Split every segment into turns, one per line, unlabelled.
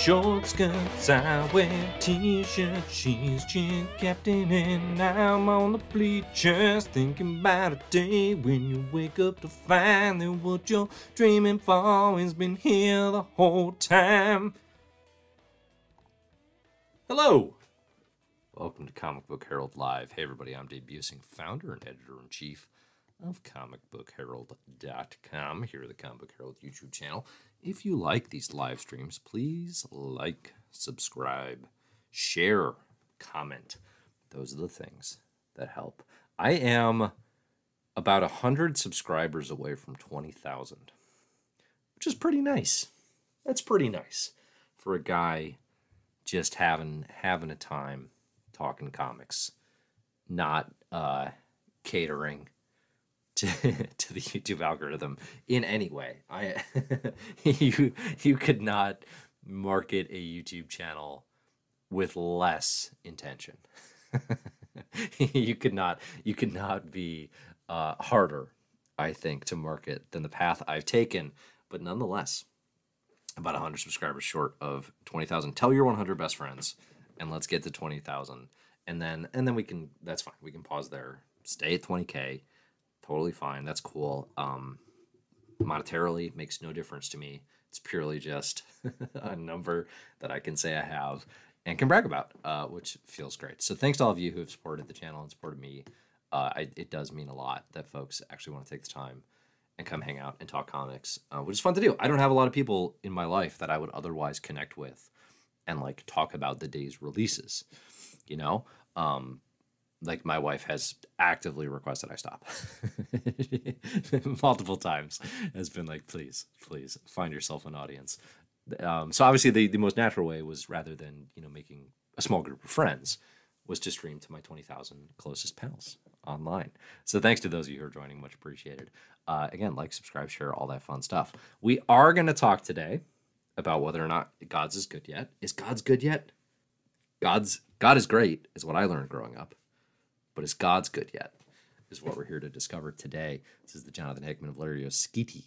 Short skirts, I wear t-shirts. She's cheer captain and I'm on the bleachers thinking about a day when you wake up to find that what you're dreaming for has been here the whole time. Hello. Welcome to Comic Book Herald Live. Hey everybody, I'm Dave Buesing, founder and editor-in-chief of comicbookherald.com, here at the Comic Book Herald YouTube channel. If you like these live streams, please like, subscribe, share, comment. Those are the things that help. I am about 100 subscribers away from 20,000, which is pretty nice. That's pretty nice for a guy just having having a time talking comics, not uh, catering to, to the YouTube algorithm in any way. I you you could not market a YouTube channel with less intention. you could not you could not be uh, harder, I think, to market than the path I've taken. But nonetheless, about 100 subscribers short of 20,000. Tell your 100 best friends, and let's get to 20,000. And then and then we can that's fine. We can pause there. Stay at 20k totally fine. That's cool. Um, monetarily makes no difference to me. It's purely just a number that I can say I have and can brag about, uh, which feels great. So thanks to all of you who have supported the channel and supported me. Uh, I, it does mean a lot that folks actually want to take the time and come hang out and talk comics, uh, which is fun to do. I don't have a lot of people in my life that I would otherwise connect with and like talk about the day's releases, you know. Um, like my wife has actively requested I stop. Multiple times has been like please please find yourself an audience. Um, so obviously the, the most natural way was rather than you know making a small group of friends was to stream to my 20,000 closest pals online. So thanks to those of you who are joining much appreciated. Uh, again like subscribe share all that fun stuff. We are going to talk today about whether or not god's is good yet. Is god's good yet? God's god is great is what i learned growing up but is God's good yet? Is what we're here to discover today. This is the Jonathan Hickman of Valerio Schiti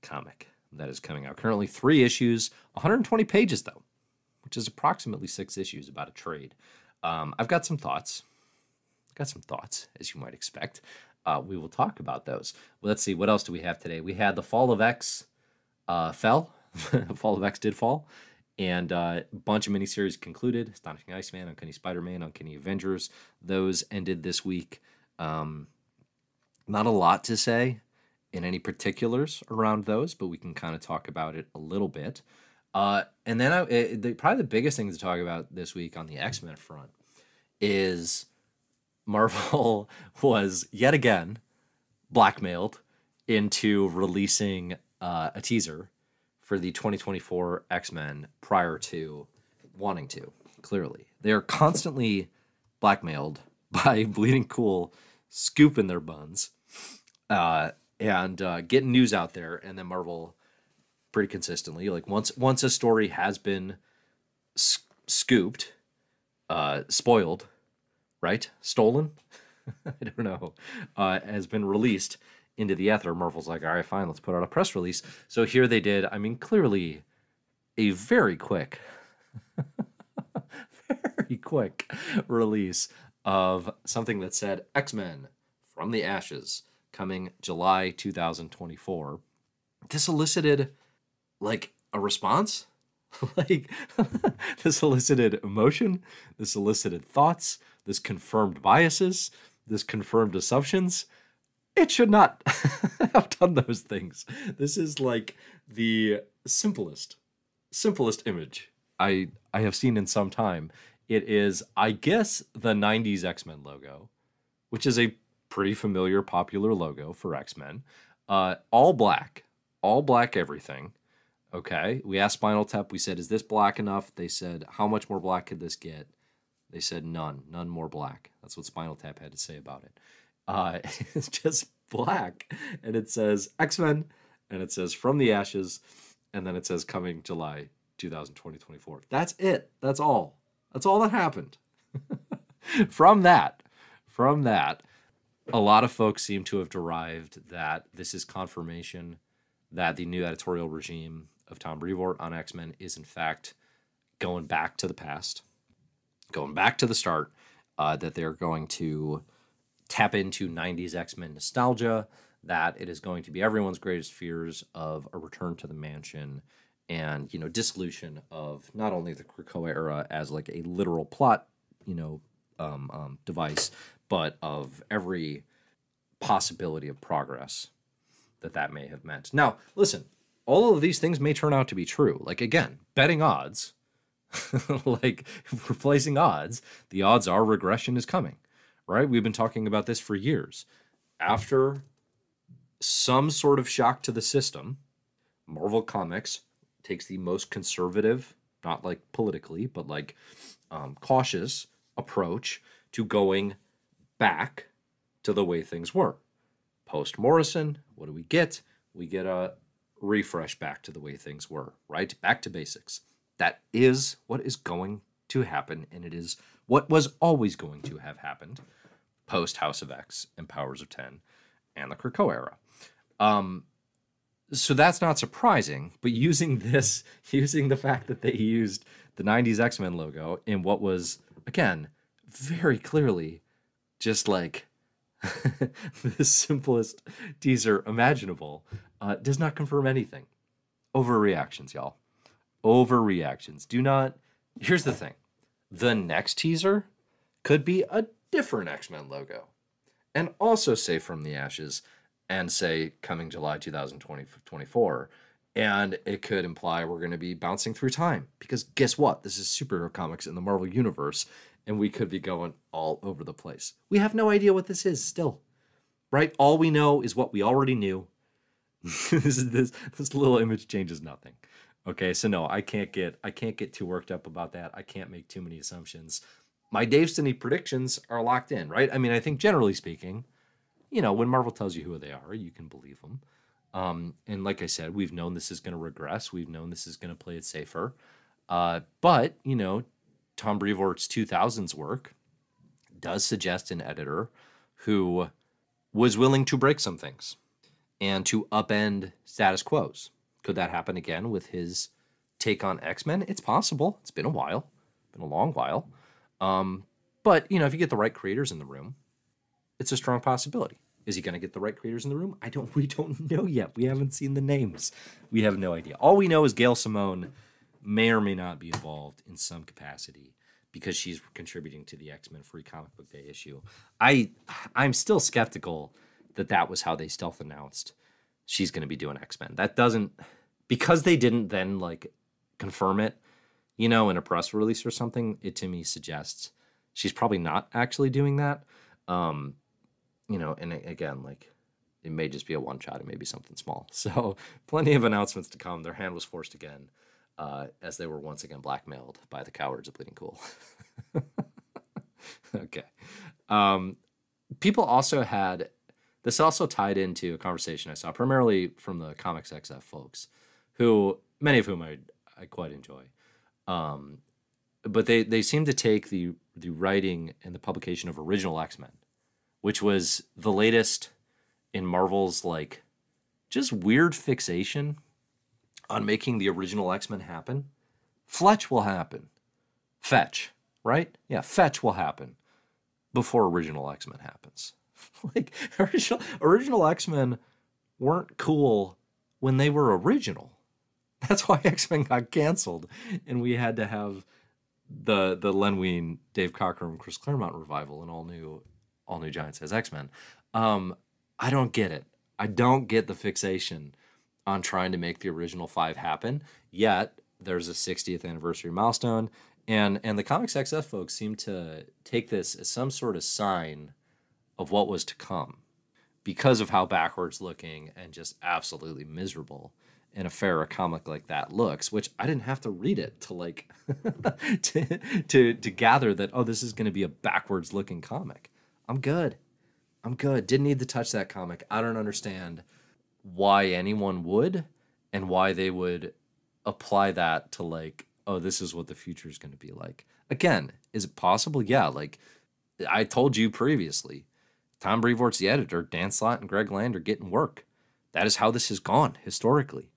comic that is coming out. Currently, three issues, 120 pages though, which is approximately six issues about a trade. Um, I've got some thoughts. Got some thoughts, as you might expect. Uh, we will talk about those. Well, let's see. What else do we have today? We had the Fall of X uh, fell. Fall of X did fall and uh, a bunch of miniseries concluded. Astonishing Iceman, Uncanny Spider-Man, Uncanny Avengers. Those ended this week. Um, not a lot to say in any particulars around those, but we can kind of talk about it a little bit. Uh, and then I, it, the, probably the biggest thing to talk about this week on the X Men front is Marvel was yet again blackmailed into releasing uh, a teaser for the 2024 X Men prior to wanting to. Clearly, they are constantly blackmailed by Bleeding Cool scooping their buns uh, and uh, getting news out there, and then Marvel pretty consistently, like once once a story has been scooped, uh, spoiled, right, stolen, I don't know, uh, has been released into the ether, Marvel's like, all right, fine, let's put out a press release. So here they did, I mean, clearly a very quick, very quick release of something that said X Men from the Ashes coming July 2024. This elicited like a response. like this elicited emotion, this elicited thoughts, this confirmed biases, this confirmed assumptions it should not have done those things. This is like the simplest, simplest image I I have seen in some time. It is, I guess, the '90s X-Men logo, which is a pretty familiar, popular logo for X-Men. Uh, all black, all black everything. Okay, we asked Spinal Tap. We said, "Is this black enough?" They said, "How much more black could this get?" They said, "None, none more black." That's what Spinal Tap had to say about it uh, it's just black and it says X-Men and it says From the Ashes and then it says coming July 2020 24. That's it. That's all. That's all that happened. from that, from that, a lot of folks seem to have derived that this is confirmation that the new editorial regime of Tom Brevoort on X Men is, in fact, going back to the past, going back to the start, uh, that they're going to tap into 90s X Men nostalgia, that it is going to be everyone's greatest fears of a return to the mansion and, you know, dissolution of not only the Krakoa era as like a literal plot, you know, um, um, device, but of every possibility of progress that that may have meant. Now, listen, all of these things may turn out to be true. Like, again, betting odds, like replacing odds, the odds are regression is coming, right? We've been talking about this for years. After some sort of shock to the system, Marvel Comics takes the most conservative, not like politically, but like um, cautious approach to going back to the way things were. Post Morrison, what do we get? We get a refresh back to the way things were, right? Back to basics. That is what is going to happen, and it is what was always going to have happened post House of X and Powers of Ten and the Krakoa era. Um, so that's not surprising, but using this, using the fact that they used the 90s X Men logo in what was, again, very clearly just like the simplest teaser imaginable, uh, does not confirm anything. Overreactions, y'all. Overreactions. Do not. Here's the thing the next teaser could be a different X Men logo and also say From the Ashes and say coming July 2024. And it could imply we're going to be bouncing through time because guess what? This is superhero comics in the Marvel Universe and we could be going all over the place. We have no idea what this is still, right? All we know is what we already knew. this, this this little image changes nothing. Okay, so no, I can't get I can't get too worked up about that. I can't make too many assumptions. My Dave Stinney predictions are locked in, right? I mean, I think generally speaking, you know, when Marvel tells you who they are, you can believe them. Um, and like I said, we've known this is going to regress. We've known this is going to play it safer. Uh, but you know, Tom Brevoort's 2000s work does suggest an editor who was willing to break some things and to upend status quos. Could that happen again with his take on X Men? It's possible. It's been a while, been a long while. Um, but you know, if you get the right creators in the room, it's a strong possibility. Is he going to get the right creators in the room? I don't. We don't know yet. We haven't seen the names. We have no idea. All we know is Gail Simone may or may not be involved in some capacity because she's contributing to the X-Men Free Comic Book Day issue. I I'm still skeptical that that was how they stealth announced she's going to be doing X-Men. That doesn't because they didn't then like confirm it, you know, in a press release or something, it to me suggests she's probably not actually doing that. Um, you know, and again, like it may just be a one shot, it may be something small. So, plenty of announcements to come. Their hand was forced again uh, as they were once again blackmailed by the cowards of Bleeding Cool. okay. Um, people also had this also tied into a conversation I saw primarily from the Comics XF folks, who many of whom I I quite enjoy. Um, but they they seem to take the the writing and the publication of original X Men, which was the latest in Marvel's like just weird fixation on making the original X Men happen, Fletch will happen. Fetch, right? Yeah, Fetch will happen before original X Men happens. like original original X Men weren't cool when they were original. That's why X Men got canceled, and we had to have the the Len Wein, Dave Cockrum, Chris Claremont revival and all new all new Giant Size X Men. Um, I don't get it. I don't get the fixation on trying to make the original five happen. Yet there's a 60th anniversary milestone, and and the Comics XF folks seem to take this as some sort of sign of what was to come, because of how backwards looking and just absolutely miserable an affair a comic like that looks. Which I didn't have to read it to like to to to gather that oh this is going to be a backwards looking comic. I'm good. I'm good. Didn't need to touch that comic. I don't understand why anyone would and why they would apply that to like oh this is what the future is going to be like again is it possible yeah like i told you previously tom brevoort's the editor dan slott and greg land are getting work that is how this has gone historically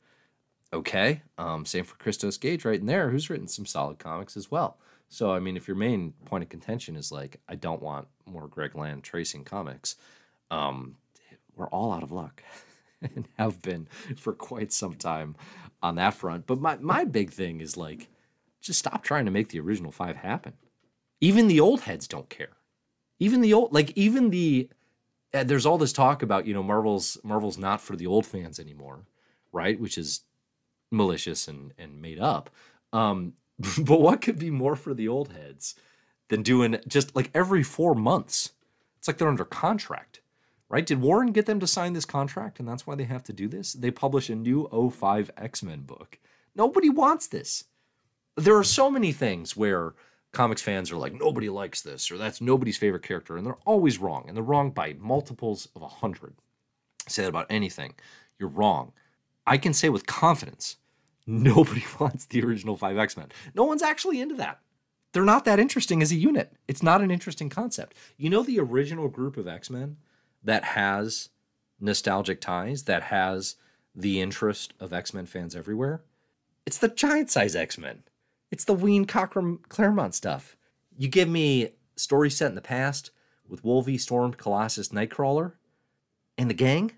Okay. Um, same for Christos Gage right in there, who's written some solid comics as well. So, I mean, if your main point of contention is like, I don't want more Greg Land tracing comics, um, we're all out of luck and have been for quite some time on that front. But my, my big thing is like, just stop trying to make the original five happen. Even the old heads don't care. Even the old, like, even the, there's all this talk about, you know, Marvel's Marvel's not for the old fans anymore, right? Which is malicious and, and made up. Um, but what could be more for the old heads than doing just like every four months? It's like they're under contract, right? Did Warren get them to sign this contract and that's why they have to do this? They publish a new 05 X Men book. Nobody wants this. There are so many things where comics fans are like, nobody likes this, or that's nobody's favorite character, and they're always wrong, and they're wrong by multiples of a hundred. Say that about anything. You're wrong. I can say with confidence Nobody wants the original five X Men. No one's actually into that. They're not that interesting as a unit. It's not an interesting concept. You know, the original group of X Men that has nostalgic ties, that has the interest of X Men fans everywhere? It's the giant size X Men. It's the Wein Cockrum Claremont stuff. You give me story set in the past with Wolvie, Storm, Colossus, Nightcrawler, and the gang.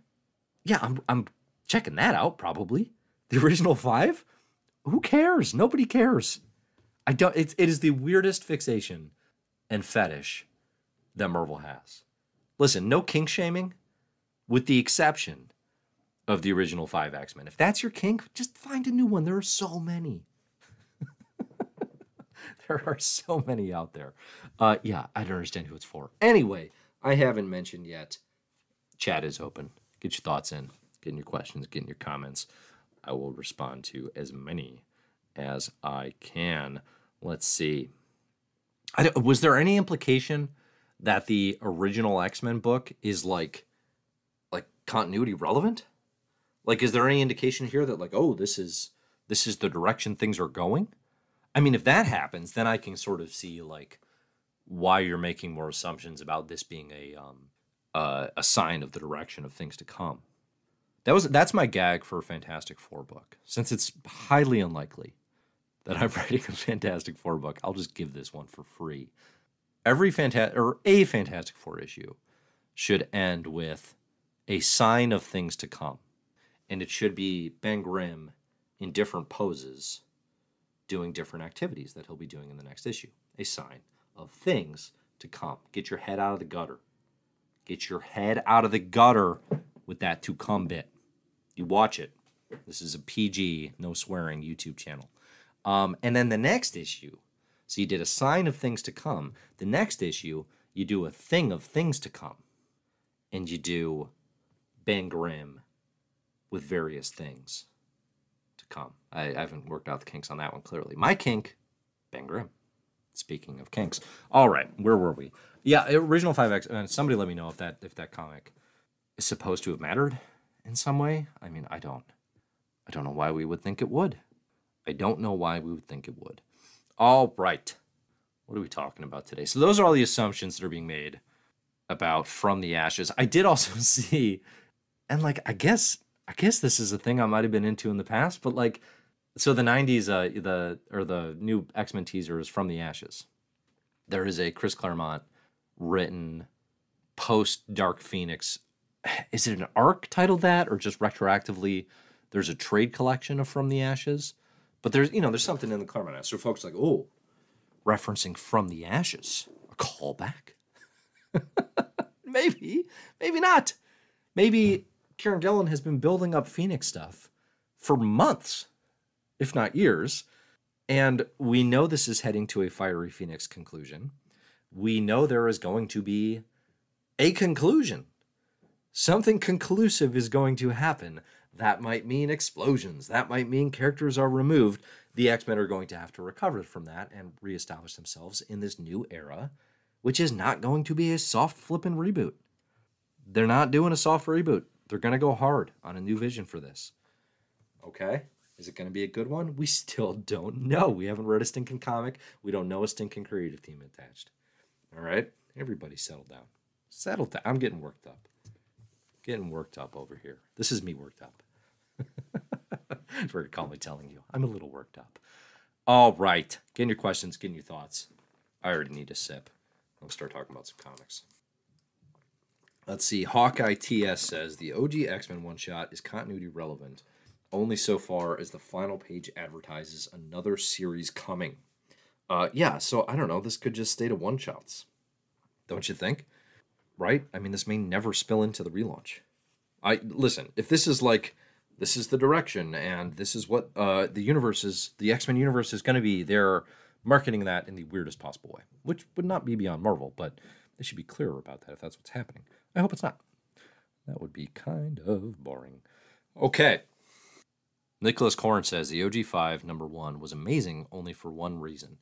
Yeah, I'm, I'm checking that out probably. The original five? Who cares? Nobody cares. I don't. It's it is the weirdest fixation and fetish that Marvel has. Listen, no kink shaming, with the exception of the original five X Men. If that's your kink, just find a new one. There are so many. there are so many out there. Uh, yeah, I don't understand who it's for. Anyway, I haven't mentioned yet. Chat is open. Get your thoughts in. Get in your questions. Get in your comments. I will respond to as many as I can. Let's see. was there any implication that the original X-Men book is like like continuity relevant? Like is there any indication here that like oh this is this is the direction things are going? I mean if that happens then I can sort of see like why you're making more assumptions about this being a um uh, a sign of the direction of things to come. That was that's my gag for a Fantastic Four book. Since it's highly unlikely that I'm writing a Fantastic Four book, I'll just give this one for free. Every fantastic or a Fantastic Four issue should end with a sign of things to come, and it should be Ben Grimm in different poses, doing different activities that he'll be doing in the next issue. A sign of things to come. Get your head out of the gutter. Get your head out of the gutter with that to come bit you watch it. This is a PG, no swearing YouTube channel. Um, and then the next issue, so you did a sign of things to come. The next issue, you do a thing of things to come. And you do Ben Grimm with various things come. I, I haven't worked out the kinks on that one clearly. My kink, Ben Grimm. Speaking of kinks. All right, where were we? Yeah, original 5X. Uh, somebody let me know if that if that comic is supposed to have mattered in some way? I mean, I don't. I don't know why we would think it would. I don't know why we would think it would. All right. What are we talking about today? So those are all the assumptions that are being made about from the ashes. I did also see and like I guess I guess this is a thing I might have been into in the past, but like so the 90s uh the or the new X-Men teaser is from the ashes. There is a Chris Claremont written post Dark Phoenix is it an arc titled that or just retroactively there's a trade collection of From the Ashes? But there's you know, there's something in the Claremont. So folks like, oh, referencing From the Ashes, a callback. maybe, maybe not. Maybe Kieron Gillen has been building up Phoenix stuff for months, if not years. And we know this is heading to a fiery Phoenix conclusion. We know there is going to be a conclusion something conclusive is going to happen. That might mean explosions. That might mean characters are removed. The X Men are going to have to recover from that and reestablish themselves in this new era, which is not going to be a soft flipping reboot. They're not doing a soft reboot. They're going to go hard on a new vision for this. Okay? Is it going to be a good one? We still don't know. We haven't read a stinking comic. We don't know a stinking creative team attached. All right? Everybody settle down. Settle down. I'm getting worked up getting worked up over here. This is me worked up. Very calmly telling you, I'm a little worked up. All right. Getting your questions, getting your thoughts. I already need a sip. I'll start talking about some comics. Let's see. Hawkeye TS says the OG X Men one shot is continuity relevant only so far as the final page advertises another series coming. Uh, yeah, so I don't know. This could just stay to one shots, don't you think? Right? I mean, this may never spill into the relaunch. I listen. If this is like this is the direction and this is what uh, the universe is, the X Men universe is going to be. They're marketing that in the weirdest possible way, which would not be beyond Marvel, but they should be clearer about that if that's what's happening. I hope it's not. That would be kind of boring. Okay. Nicholas Korn says the OG5 number one was amazing only for one reason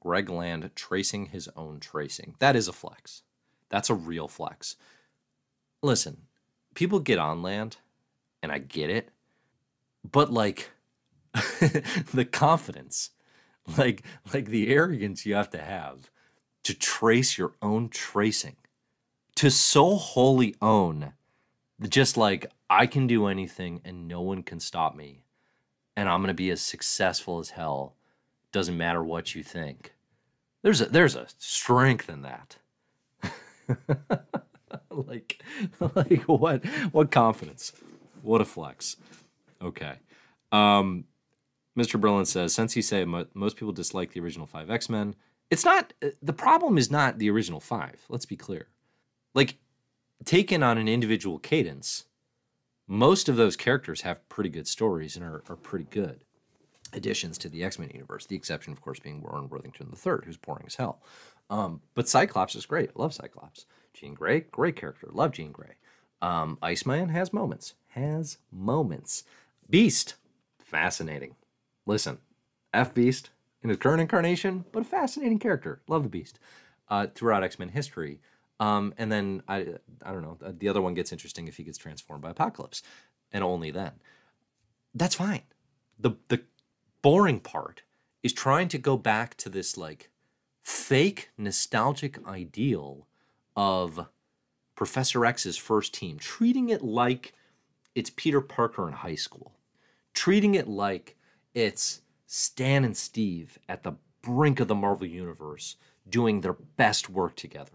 Greg Land tracing his own tracing. That is a flex. That's a real flex. Listen, people get on land, and I get it, but like the confidence, like like the arrogance you have to have to trace your own tracing, to so wholly own just like I can do anything and no one can stop me and I'm going to be as successful as hell. Doesn't matter what you think. There's a there's a strength in that. like like what what confidence? What a flex. Okay. Um Mr. Brillen says since you say most people dislike the original 5 X-Men, it's not the problem is not the original 5. Let's be clear. Like taken on an individual cadence, most of those characters have pretty good stories and are, are pretty good additions to the X-Men universe. The exception, of course, being Warren Worthington III, who's boring as hell. Um, but Cyclops is great. Love Cyclops. Jean Grey, great character. Love Jean Grey. Um, Iceman has moments. Has moments. Beast, fascinating. Listen, F Beast in his current incarnation, but a fascinating character. Love the Beast. Uh, throughout X Men history, um, and then I I don't know. The other one gets interesting if he gets transformed by Apocalypse, and only then. That's fine. The the boring part is trying to go back to this like fake nostalgic ideal of Professor X's first team, treating it like it's Peter Parker in high school, treating it like it's Stan and Steve at the brink of the Marvel Universe doing their best work together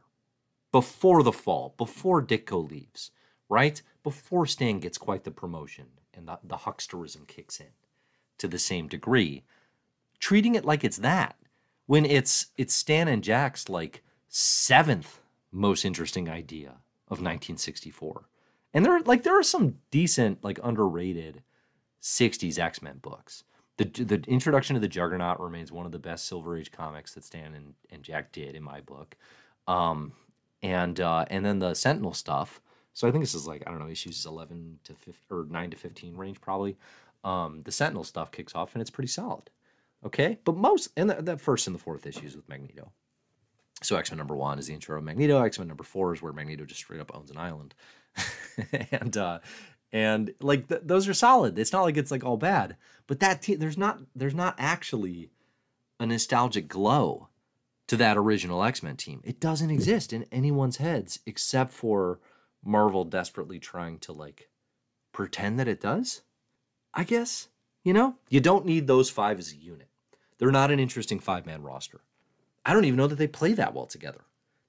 before the fall, before Ditko leaves, right? Before Stan gets quite the promotion and the, the hucksterism kicks in to the same degree, treating it like it's that when it's it's Stan and Jack's like seventh most interesting idea of 1964. And there like there are some decent like underrated 60s X-Men books. The, the introduction to the Juggernaut remains one of the best Silver Age comics that Stan and, and Jack did in my book. Um, and uh, and then the Sentinel stuff. So I think this is like I don't know issues eleven to 15, or nine to fifteen range probably. Um, the Sentinel stuff kicks off and it's pretty solid. Okay, but most and the, the first and the fourth issues with Magneto. So X Men number one is the intro of Magneto. X Men number four is where Magneto just straight up owns an island, and uh, and like th- those are solid. It's not like it's like all bad, but that te- there's not there's not actually a nostalgic glow to that original X Men team. It doesn't exist in anyone's heads except for Marvel desperately trying to like pretend that it does. I guess. You know, you don't need those five as a unit. They're not an interesting five man roster. I don't even know that they play that well together.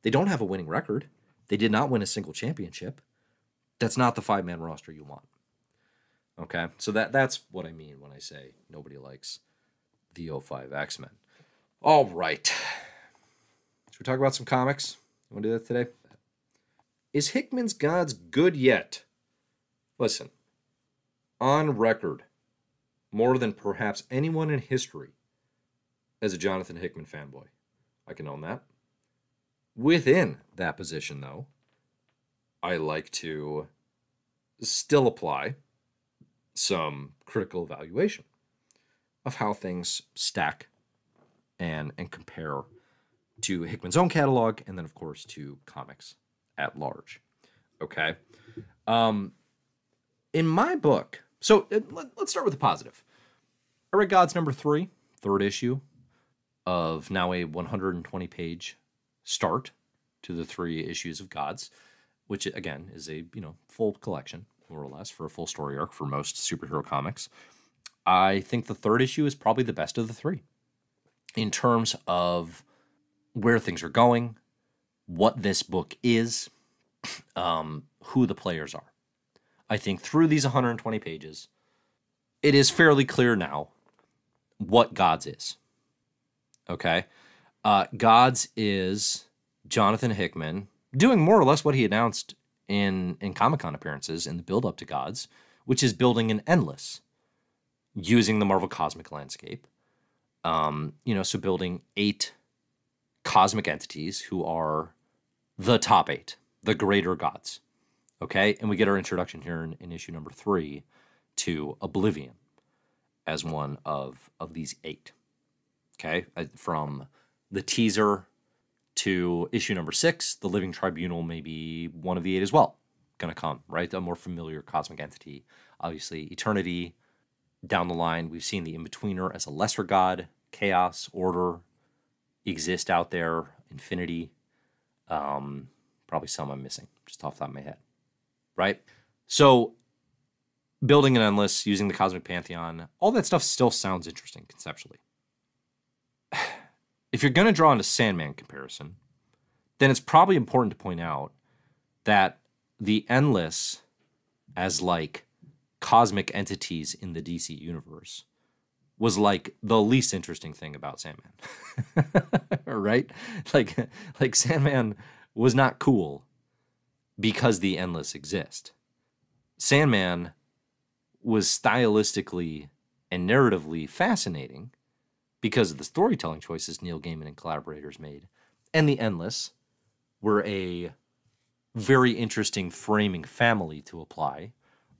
They don't have a winning record. They did not win a single championship. That's not the five man roster you want. Okay, so that that's what I mean when I say nobody likes the 05 X Men. All right. Should we talk about some comics? You want to do that today? Is Hickman's Gods good yet? Listen, on record, more than perhaps anyone in history, as a Jonathan Hickman fanboy. I can own that. Within that position, though, I like to still apply some critical evaluation of how things stack and and compare to Hickman's own catalog, and then, of course, to comics at large. Okay. Um, in my book, so uh, let, us start with the positive. I read Gods number three, third issue of now a 120 page start to the three issues of Gods, which again is a you know full collection more or less for a full story arc for most superhero comics. I think the third issue is probably the best of the three in terms of where things are going, what this book is, um, who the players are. I think through these 120 pages, it is fairly clear now what Gods is. Okay. Uh, Gods is Jonathan Hickman doing more or less what he announced in, in Comic Con appearances in the build up to Gods, which is building an endless using the Marvel cosmic landscape. Um, you know, so building eight cosmic entities who are the top eight, the greater gods. Okay. And we get our introduction here in, in issue number three to Oblivion as one of, of these eight. Okay. Uh, from the teaser to issue number six, the Living Tribunal may be one of the eight as well. Going to come, right? A more familiar cosmic entity. Obviously, Eternity. Down the line, we've seen the In-Betweener as a lesser god, chaos, order exist out there, infinity. Um, probably some I'm missing just off the top of my head, right? So, building an endless, using the cosmic pantheon, all that stuff still sounds interesting conceptually if you're going to draw a Sandman comparison, then it's probably important to point out that the endless, as like cosmic entities in the DC universe, was like the least interesting thing about Sandman. right? Like like Sandman was not cool because the endless exist. Sandman was stylistically and narratively fascinating because of the storytelling choices Neil Gaiman and collaborators made. And The Endless were a very interesting framing family to apply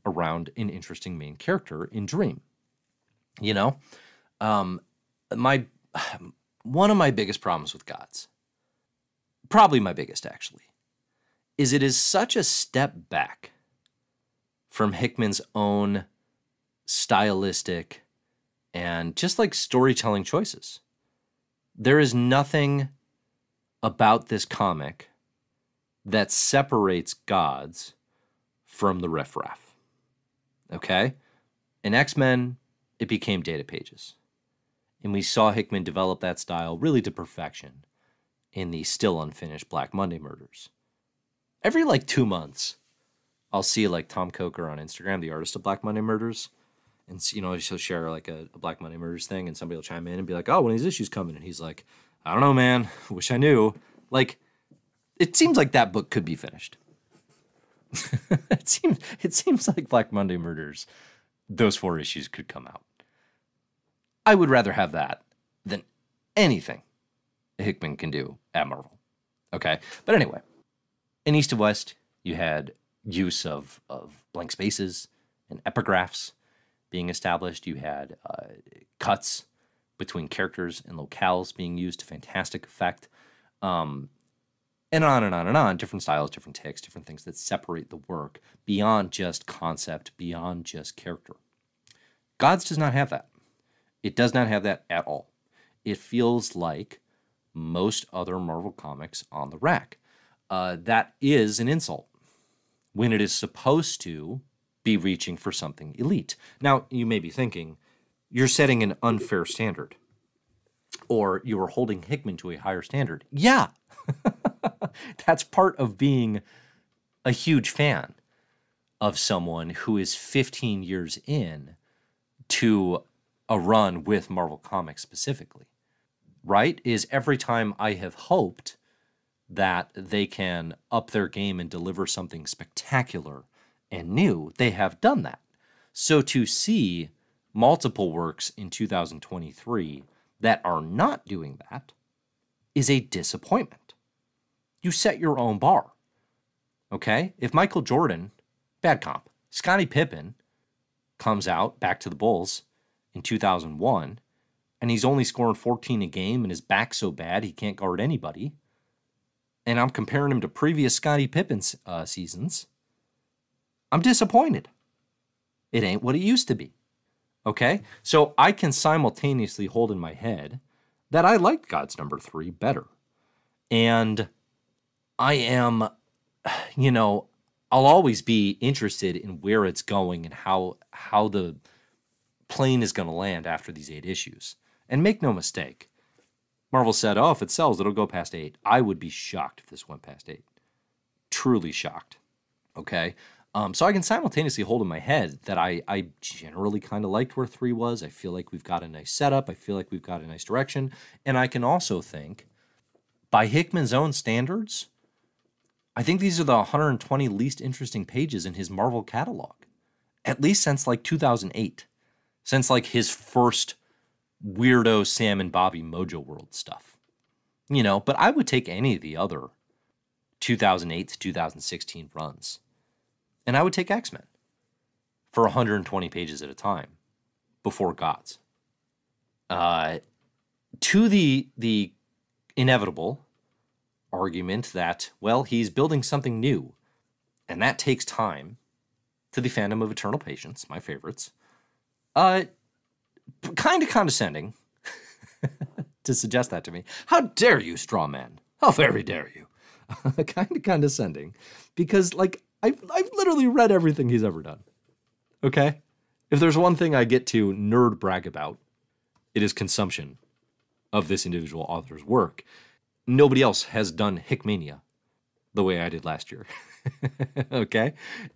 around an interesting main character in Dream. You know, um, my one of my biggest problems with Gods, probably my biggest actually, is it is such a step back from Hickman's own stylistic and just like storytelling choices. There is nothing about this comic that separates gods from the riffraff. Okay? In X Men, it became data pages. And we saw Hickman develop that style really to perfection in the still unfinished Black Monday murders. Every like two months, I'll see like Tomm Coker on Instagram, the artist of Black Monday murders, and you know he'll share like a, a, Black Monday Murders thing, and somebody will chime in and be like, "Oh, when these issues coming?" And he's like, "I don't know, man. Wish I knew." Like, it seems like that book could be finished. it seems it seems like Black Monday Murders, those four issues could come out. I would rather have that than anything Hickman can do at Marvel. Okay, but anyway, in East of West, you had use of of blank spaces and epigraphs being established. You had uh, cuts between characters and locales being used to fantastic effect. Um, and on and on and on, different styles, different takes, different things that separate the work beyond just concept, beyond just character. Gods does not have that. It does not have that at all. It feels like most other Marvel comics on the rack. Uh, that is an insult when it is supposed to be reaching for something elite. Now, you may be thinking, you're setting an unfair standard, or you are holding Hickman to a higher standard. Yeah, that's part of being a huge fan of someone who is 15 years in to a run with Marvel Comics specifically, right? Is every time I have hoped that they can up their game and deliver something spectacular and new, they have done that. So to see multiple works in 2023 that are not doing that is a disappointment. You set your own bar. Okay? If Michael Jordan, bad comp, Scottie Pippen comes out back to the Bulls in 2001 and he's only scoring 14 a game and his back so bad he can't guard anybody. And I'm comparing him to previous Scottie Pippen uh, seasons I'm disappointed. It ain't what it used to be. Okay? So I can simultaneously hold in my head that I liked God's number three better. And I am, you know, I'll always be interested in where it's going and how how the plane is going to land after these eight issues. And make no mistake, Marvel said, oh, if it sells, it'll go past eight. I would be shocked if this went past eight. Truly shocked. Okay. Um, so I can simultaneously hold in my head that I, I generally kind of liked where three was. I feel like we've got a nice setup. I feel like we've got a nice direction. And I can also think, by Hickman's own standards, I think these are the 120 least interesting pages in his Marvel catalog, at least since like 2008, since like his first weirdo Sam and Bobby Mojo World stuff. You know, but I would take any of the other 2008 to 2016 runs. And I would take X Men for 120 pages at a time before Gods. Uh, to the the inevitable argument that well he's building something new, and that takes time. To the fandom of Eternal Patience, my favorites. Uh, kind of condescending to suggest that to me. How dare you, straw man? How very dare you? kind of condescending because, like, I've, I've literally read everything he's ever done. Okay? If there's one thing I get to nerd brag about, it is consumption of this individual author's work. Nobody else has done Hickmania the way I did last year. okay?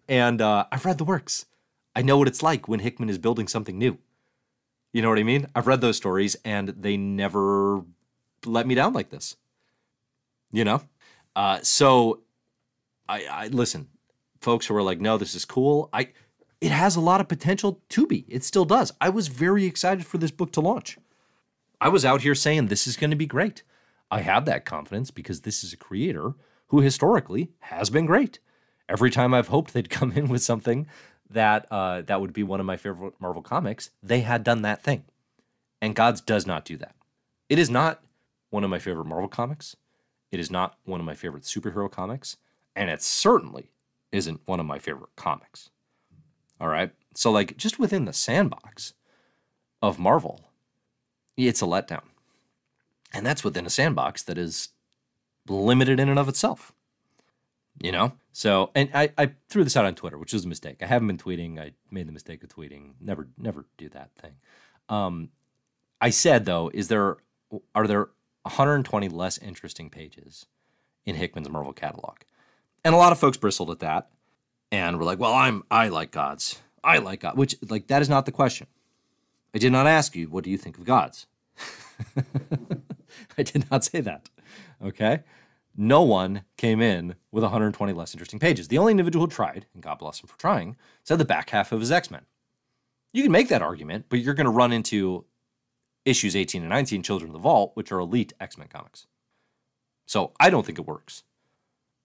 And uh, I've read the works. I know what it's like when Hickman is building something new. You know what I mean? I've read those stories and they never let me down like this. You know? Uh, so I, I listen, folks who are like, no, this is cool. I it has a lot of potential to be. It still does. I was very excited for this book to launch. I was out here saying this is going to be great. I have that confidence because this is a creator who historically has been great. Every time I've hoped they'd come in with something that uh, that would be one of my favorite Marvel comics, they had done that thing. And Gods does not do that. It is not one of my favorite Marvel comics. It is not one of my favorite superhero comics. And it certainly isn't one of my favorite comics. All right. So, like, just within the sandbox of Marvel, it's a letdown. And that's within a sandbox that is limited in and of itself you know? So and I, I threw this out on twitter which was a mistake. I haven't been tweeting. I made the mistake of tweeting. Never never do that thing. Um, i said though is there are there 120 less interesting pages in hickman's marvel catalog? And a lot of folks bristled at that and were like well i'm i like gods. I like god which like that is not the question. I did not ask you what do you think of gods? I did not say that okay no one came in with 120 less interesting pages. The only individual who tried, and God bless him for trying, said the back half of his X Men. You can make that argument, but you're going to run into issues 18 and 19, Children of the Vault, which are elite X Men comics. So I don't think it works.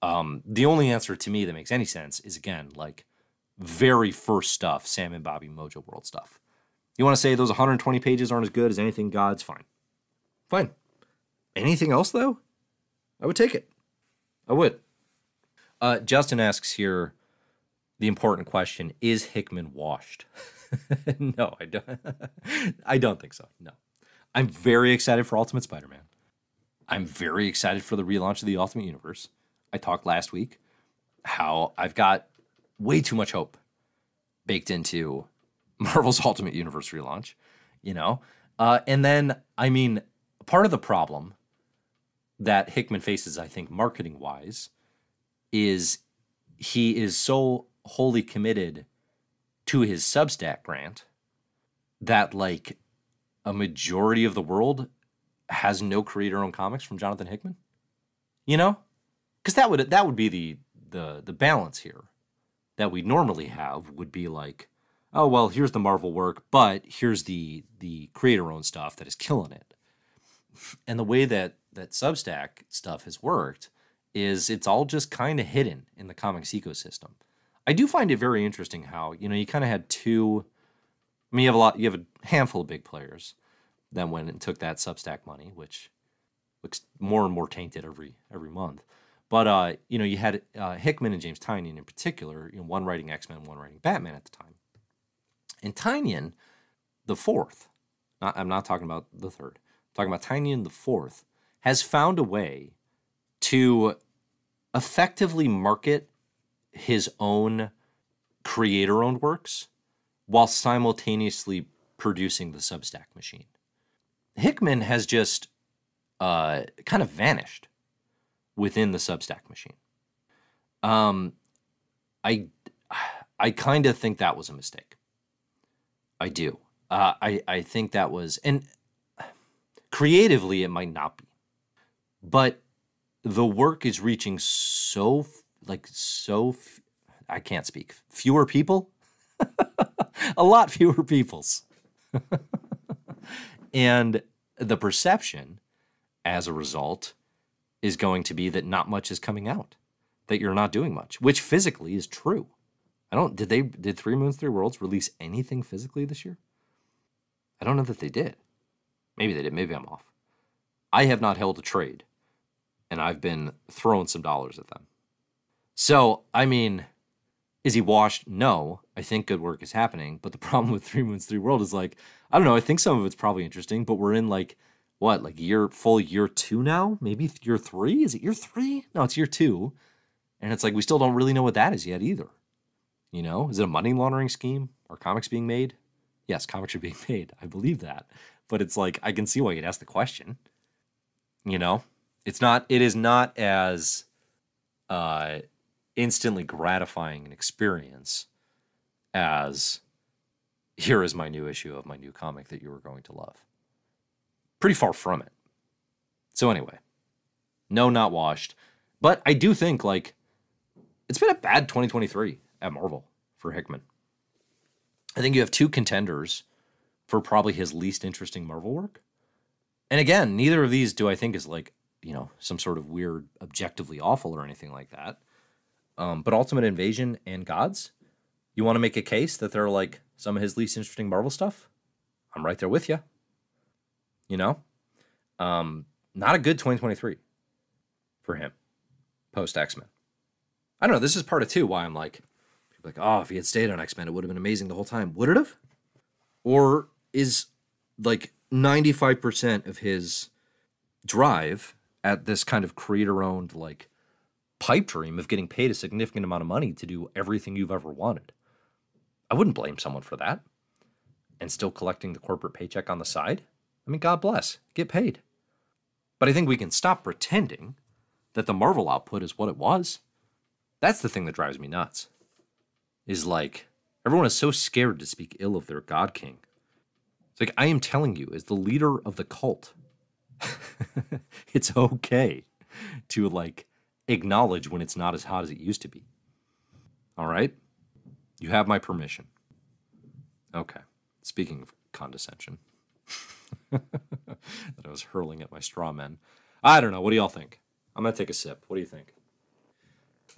Um, the only answer to me that makes any sense is again, like very first stuff, Sam and Bobby Mojo World stuff. You want to say those 120 pages aren't as good as anything God's fine. Fine. Anything else though? I would take it. I would. Uh, Justin asks here the important question: Is Hickman washed? no, I don't. I don't think so. No, I'm very excited for Ultimate Spider-Man. I'm very excited for the relaunch of the Ultimate Universe. I talked last week how I've got way too much hope baked into Marvel's Ultimate Universe relaunch. You know, uh, and then I mean, part of the problem that Hickman faces, I think, marketing wise, is he is so wholly committed to his Substack grant that like a majority of the world has no creator owned comics from Jonathan Hickman. You know? Because that would that would be the the the balance here that we normally have would be like, oh well, here's the Marvel work, but here's the the creator owned stuff that is killing it. And the way that that Substack stuff has worked is it's all just kind of hidden in the comics ecosystem. I do find it very interesting how you know you kind of had two. I mean, you have a lot. You have a handful of big players that went and took that Substack money, which looks more and more tainted every every month. But uh, you know, you had uh, Hickman and James Tynion in particular. You know, one writing X Men, one writing Batman at the time. And Tynion, the fourth. Not, I'm not talking about the third. I'm talking about Tynion the fourth has found a way to effectively market his own creator owned works while simultaneously producing the Substack machine. Hickman has just uh, kind of vanished within the Substack machine. Um, I I kind of think that was a mistake. I do. Uh, I I think that was and creatively it might not be, but the work is reaching so like so I can't speak fewer people, a lot fewer peoples, and the perception as a result is going to be that not much is coming out, that you're not doing much, which physically is true. I don't did they did Three Moons Three Worlds release anything physically this year? I don't know that they did. Maybe they did, maybe I'm off. I have not held a trade and I've been throwing some dollars at them. So, I mean, is he washed? No. I think good work is happening, but the problem with Three Moons Three World is like, I don't know, I think some of it's probably interesting, but we're in like what, like year full year 2 now? Maybe year 3? Is it year 3? No, it's year 2. And it's like we still don't really know what that is yet either. You know, is it a money laundering scheme? Are comics being made? Yes, comics are being made. I believe that. But it's like, I can see why you'd ask the question. You know, it's not, it is not as uh, instantly gratifying an experience as here is my new issue of my new comic that you are going to love. Pretty far from it. So, anyway, no, not washed. But I do think, like, it's been a bad 2023 at Marvel for Hickman. I think you have two contenders for probably his least interesting Marvel work. And again, neither of these do I think is like, you know, some sort of weird, objectively awful or anything like that. Um, but Ultimate Invasion and Gods, you want to make a case that they're like some of his least interesting Marvel stuff? I'm right there with you. You know? Um, not a good 2023 for him post X Men. I don't know. This is part of two why I'm like, like, oh, if he had stayed on X Men, it would have been amazing the whole time. Would it have? Or is like 95% of his drive at this kind of creator owned, like, pipe dream of getting paid a significant amount of money to do everything you've ever wanted? I wouldn't blame someone for that. And still collecting the corporate paycheck on the side? I mean, God bless, get paid. But I think we can stop pretending that the Marvel output is what it was. That's the thing that drives me nuts is like everyone is so scared to speak ill of their god king. It's like I am telling you, as the leader of the cult, it's okay to like acknowledge when it's not as hot as it used to be. All right? You have my permission. Okay. Speaking of condescension that I was hurling at my straw men. I don't know. What do y'all think? I'm going to take a sip. What do you think?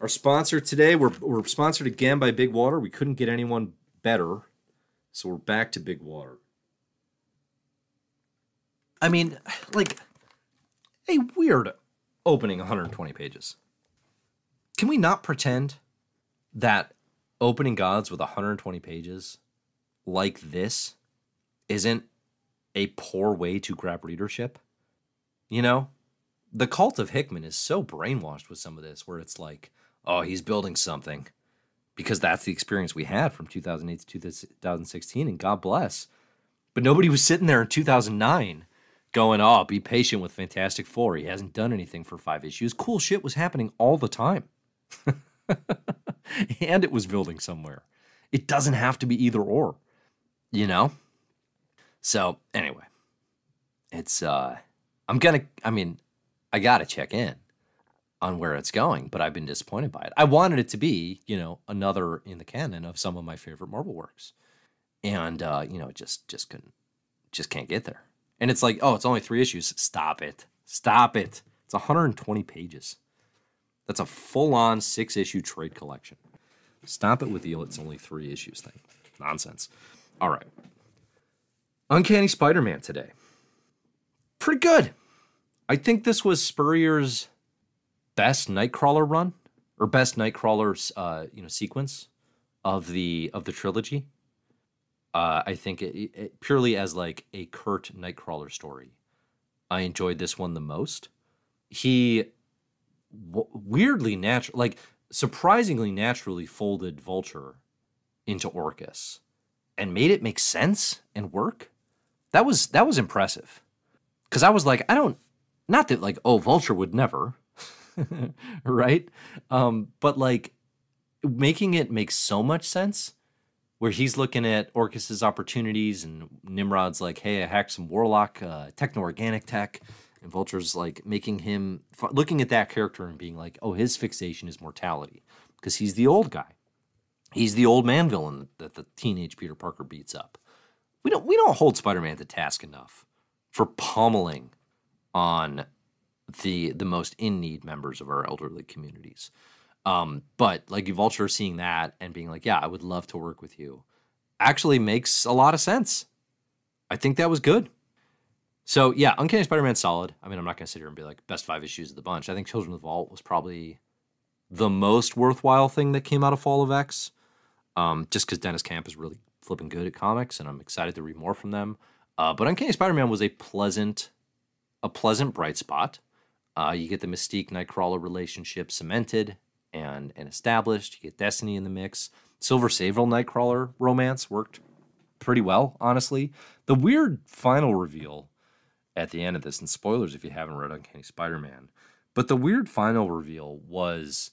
Our sponsor today, we're, we're sponsored again by Big Water. We couldn't get anyone better, so we're back to Big Water. I mean, like, a weird opening 120 pages. Can we not pretend that opening gods with 120 pages like this isn't a poor way to grab readership? You know, the cult of Hickman is so brainwashed with some of this, where it's like, oh, he's building something because that's the experience we had from 2008 to 2016 and God bless. But nobody was sitting there in 2009 going, "Oh, be patient with Fantastic 4. He hasn't done anything for 5 issues." Cool shit was happening all the time. and it was building somewhere. It doesn't have to be either or, you know? So, anyway, it's uh I'm to I mean, I got to check in on where it's going, but I've been disappointed by it. I wanted it to be, you know, another in the canon of some of my favorite Marvel works, and uh, you know, just just couldn't, just can't get there. And it's like, oh, it's only three issues. Stop it, stop it. It's 120 pages. That's a full-on six-issue trade collection. Stop it with the it's only three issues thing. Nonsense. All right. Uncanny Spider-Man today. Pretty good. I think this was Spurrier's best Nightcrawler run or best Nightcrawler uh, you know sequence of the of the trilogy. Uh, I think it, it, purely as like a Kurt Nightcrawler story, I enjoyed this one the most. He w- weirdly natural, like surprisingly naturally folded Vulture into Orchis and made it make sense and work. That was that was impressive. Cuz I was like, I don't not that like oh Vulture would never, right? Um but like making it make so much sense where he's looking at Orchis's opportunities and Nimrod's like, hey, I hacked some Warlock uh, techno-organic tech. And Vulture's like making him, looking at that character and being like, oh, his fixation is mortality because he's the old guy. He's the old man villain that the teenage Peter Parker beats up. We don't, we don't hold Spider-Man to task enough for pummeling on the the most in need members of our elderly communities. Um, but like Vulture seeing that and being like, yeah, I would love to work with you actually makes a lot of sense. I think that was good. So yeah, Uncanny Spider-Man solid. I mean, I'm not gonna sit here and be like best five issues of the bunch. I think Children of the Vault was probably the most worthwhile thing that came out of Fall of X. Um, just because Deniz Camp is really flipping good at comics, and I'm excited to read more from them. Uh, but Uncanny Spider-Man was a pleasant, a pleasant bright spot. Uh, you get the Mystique Nightcrawler relationship cemented and and established. You get Destiny in the mix. Silver Sable Nightcrawler romance worked pretty well, honestly. The weird final reveal at the end of this, and spoilers if you haven't read Uncanny Spider-Man, but the weird final reveal was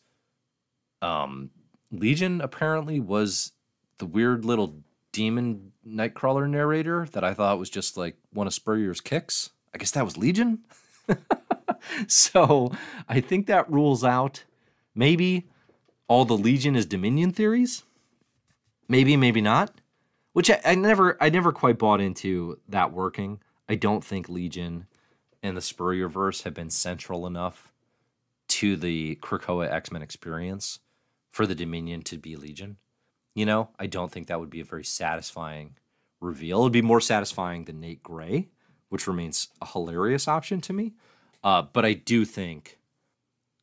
um Legion apparently was the weird little demon Nightcrawler narrator that I thought was just like one of Spurrier's kicks. I guess that was Legion. so I think that rules out Maybe all the Legion is Dominion theories. Maybe, maybe not. Which I, I never, I never quite bought into that working. I don't think Legion and the Spurrier verse have been central enough to the Krakoa X Men experience for the Dominion to be Legion. You know, I don't think that would be a very satisfying reveal. It would be more satisfying than Nate Gray, which remains a hilarious option to me. Uh, but I do think,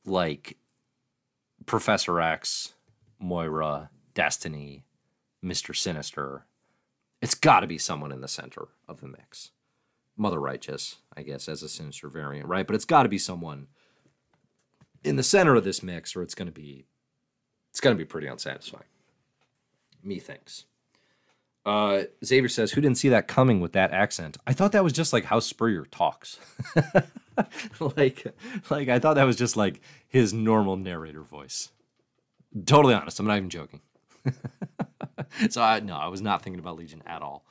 like, Professor X, Moira, Destiny, Mr. Sinister. It's got to be someone in the center of the mix. Mother Righteous, I guess, as a Sinister variant, right? But it's got to be someone in the center of this mix, or it's going to be it's going to be pretty unsatisfying. Me thinks. Uh, Xavier says, "Who didn't see that coming with that accent?" I thought that was just like how Spurrier talks. like, like I thought that was just like his normal narrator voice. Totally honest. I'm not even joking. so I no, I was not thinking about Legion at all.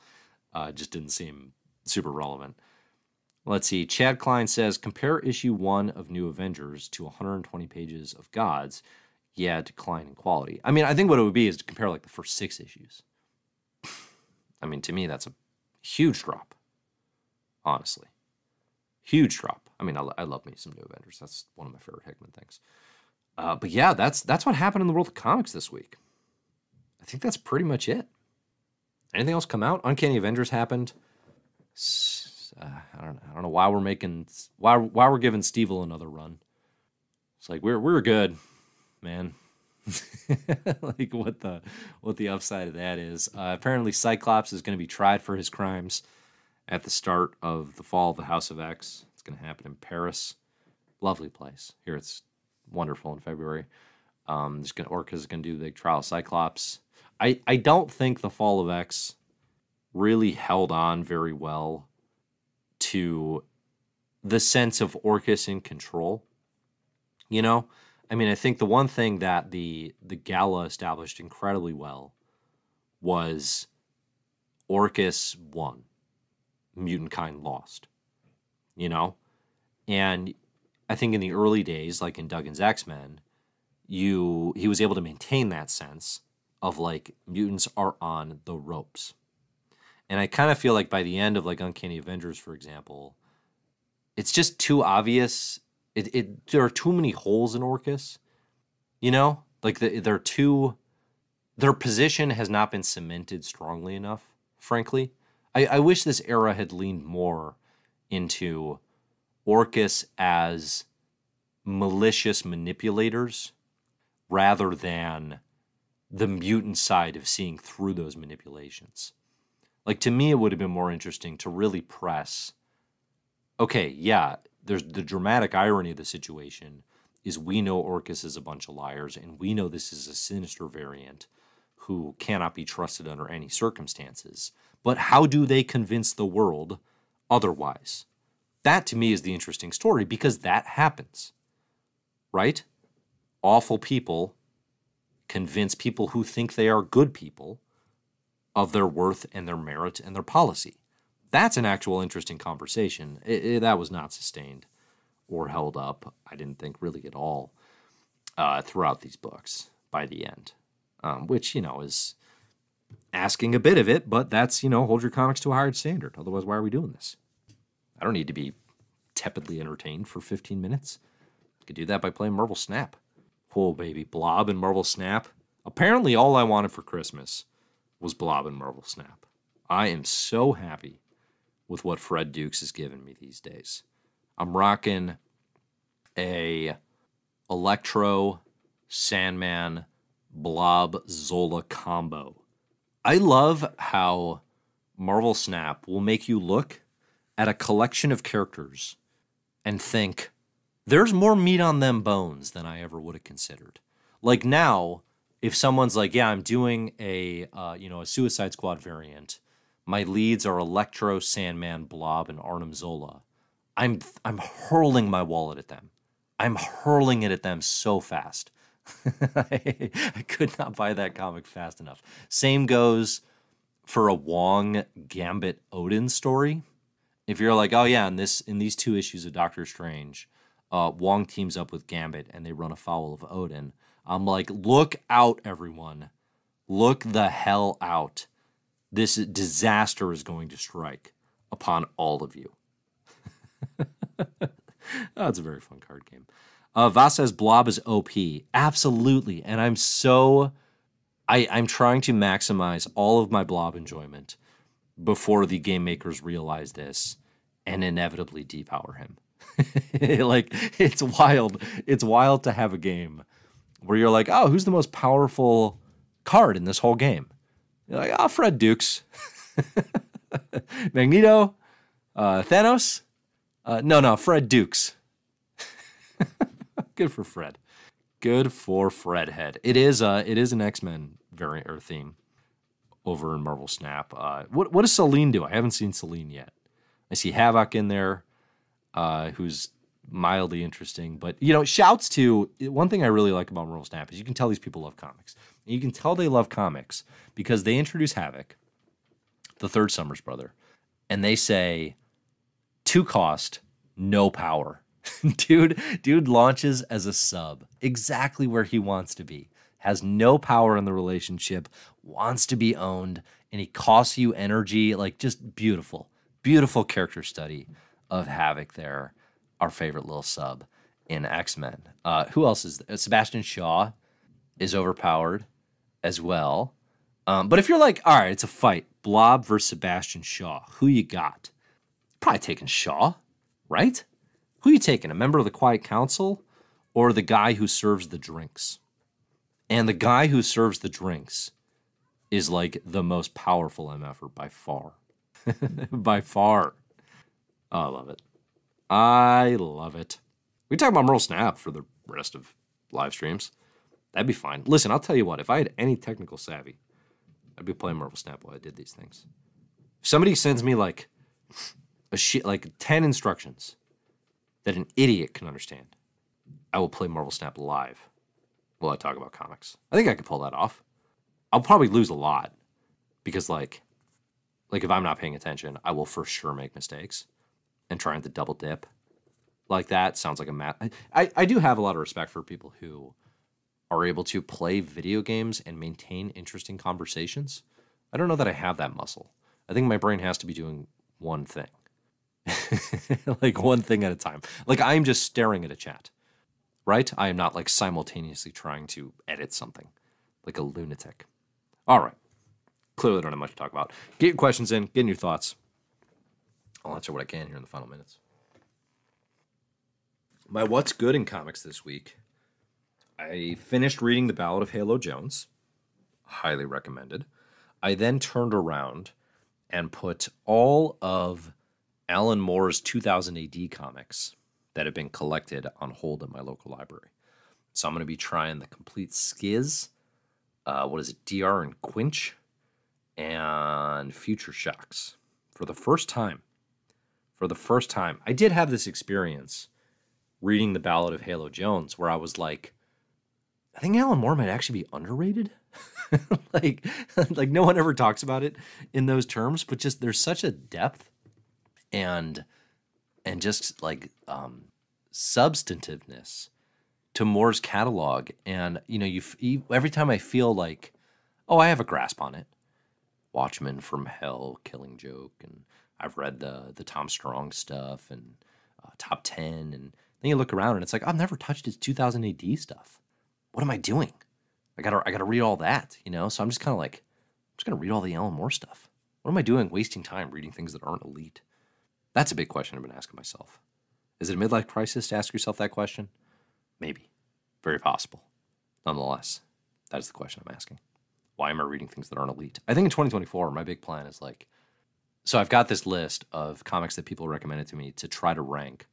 Uh, just didn't seem super relevant. Let's see. Chad Klein says compare issue one of New Avengers to 120 pages of Gods. Yeah, decline in quality. I mean, I think what it would be is to compare like the first six issues. I mean, to me, that's a huge drop. Honestly, huge drop. I mean, I, I love me some New Avengers. That's one of my favorite Hickman things. Uh, but yeah, that's that's what happened in the world of comics this week. I think that's pretty much it. Anything else come out? Uncanny Avengers happened. Uh, I don't know. I don't know why we're making why why we're giving Stevel another run. It's like we're we're good, man. like what the what the upside of that is. Uh, apparently, Cyclops is going to be tried for his crimes at the start of the fall of the House of X. Going to happen in Paris. Lovely place. Here it's wonderful in February. Um, there's gonna Orchis's going to do the trial Cyclops. I I don't think the fall of X really held on very well to the sense of Orchis in control. You know, I mean, I think the one thing that the the gala established incredibly well was Orchis won, mutant kind lost. You know, and I think in the early days, like in Duggan's X Men, you he was able to maintain that sense of like mutants are on the ropes. And I kind of feel like by the end of like Uncanny Avengers, for example, it's just too obvious it, it there are too many holes in Orchis. You know, like the, they're too. Their position has not been cemented strongly enough. Frankly, I, I wish this era had leaned more into Orchis as malicious manipulators rather than the mutant side of seeing through those manipulations. Like to me, it would have been more interesting to really press. Okay, yeah, there's the dramatic irony of the situation is we know Orchis is a bunch of liars, and we know this is a sinister variant who cannot be trusted under any circumstances. But how do they convince the world otherwise? That to me is the interesting story because that happens, right? Awful people convince people who think they are good people of their worth and their merit and their policy. That's an actual interesting conversation. It, it, that was not sustained or held up, I didn't think really at all uh, throughout these books by the end, um, which, you know, is asking a bit of it, but that's, you know, hold your comics to a higher standard. Otherwise, why are we doing this? I don't need to be tepidly entertained for 15 minutes. I could do that by playing Marvel Snap. Oh, baby, Blob and Marvel Snap. Apparently, all I wanted for Christmas was Blob and Marvel Snap. I am so happy with what Fred Dukes has given me these days. I'm rocking a Electro Sandman Blob Zola combo. I love how Marvel Snap will make you look at a collection of characters and think, there's more meat on them bones than I ever would have considered. Like now, if someone's like, yeah, I'm doing a uh, you know a Suicide Squad variant, my leads are Electro, Sandman, Blob, and Arnim Zola. I'm I'm hurling my wallet at them. I'm hurling it at them so fast. I, could not buy that comic fast enough. Same goes for a Wong Gambit Odin story. If you're like, oh yeah, in this in these two issues of Doctor Strange, uh, Wong teams up with Gambit and they run afoul of Odin. I'm like, look out, everyone. Look the hell out. This disaster is going to strike upon all of you. That's a very fun card game. Uh, Vassa's Blob is OP. Absolutely. And I'm so. I, I'm trying to maximize all of my Blob enjoyment before the game makers realize this and inevitably depower him. like, it's wild. It's wild to have a game where you're like, oh, who's the most powerful card in this whole game? You're like, oh, Fred Dukes. Magneto, uh, Thanos, uh, no, no, Fred Dukes. Good for Fred. Good for Fred Head. It is uh it is an X-Men variant or theme over in Marvel Snap. Uh, what what does Selene do? I haven't seen Selene yet. I see Havoc in there, uh, who's mildly interesting. But you know, shouts to one thing I really like about Marvel Snap is you can tell these people love comics. And you can tell they love comics because they introduce Havoc, the third Summers brother, and they say two cost, no power. dude, dude launches as a sub, exactly where he wants to be. Has no power in the relationship, wants to be owned, and he costs you energy. Like just beautiful, beautiful character study of Havoc there. Our favorite little sub in X Men. Uh, who else is there? Sebastian Shaw is overpowered as well. Um, but if you're like, all right, it's a fight, Blob versus Sebastian Shaw, who you got? Probably taking Shaw, right? Who you taking? A member of the Quiet Council or the guy who serves the drinks? And the guy who serves the drinks is like the most powerful MFer by far. by far. Oh, I love it. I love it. We talk about Marvel Snap for the rest of live streams. That'd be fine. Listen, I'll tell you what, if I had any technical savvy, I'd be playing Marvel Snap while I did these things. If somebody sends me like a shit like 10 instructions that an idiot can understand, I will play Marvel Snap live while I talk about comics. I think I could pull that off. I'll probably lose a lot because like like if I'm not paying attention, I will for sure make mistakes and trying to double dip like that sounds like a math. I, I do have a lot of respect for people who are able to play video games and maintain interesting conversations. I don't know that I have that muscle. I think my brain has to be doing one thing. like one thing at a time. Like I'm just staring at a chat, right? I am not like simultaneously trying to edit something like a lunatic. All right. Clearly, don't have much to talk about. Get your questions in, get in your thoughts. I'll answer what I can here in the final minutes. My what's good in comics this week. I finished reading The Ballad of Halo Jones. Highly recommended. I then turned around and put all of Alan Moore's 2000 AD comics that have been collected on hold at my local library. So I'm going to be trying the complete Skizz uh, what is it, DR and Quinch, and Future Shocks for the first time. For the first time, I did have this experience reading the Ballad of Halo Jones, where I was like, I think Alan Moore might actually be underrated. like, like no one ever talks about it in those terms, but just there's such a depth and and just like um, substantiveness to Moore's catalog. And you know, you, every time I feel like, oh, I have a grasp on it. Watchmen from Hell, Killing Joke, and I've read the the Tom Strong stuff and uh, Top Ten, and then you look around and it's like I've never touched his 2000 AD stuff. What am I doing? I gotta I gotta read all that, you know. So I'm just kind of like, I'm just gonna read all the Alan Moore stuff. What am I doing, wasting time reading things that aren't elite? That's a big question I've been asking myself. Is it a midlife crisis to ask yourself that question? Maybe. Very possible. Nonetheless, that is the question I'm asking. Why am I reading things that aren't elite? I think in 2024, my big plan is like, so I've got this list of comics that people recommended to me to try to rank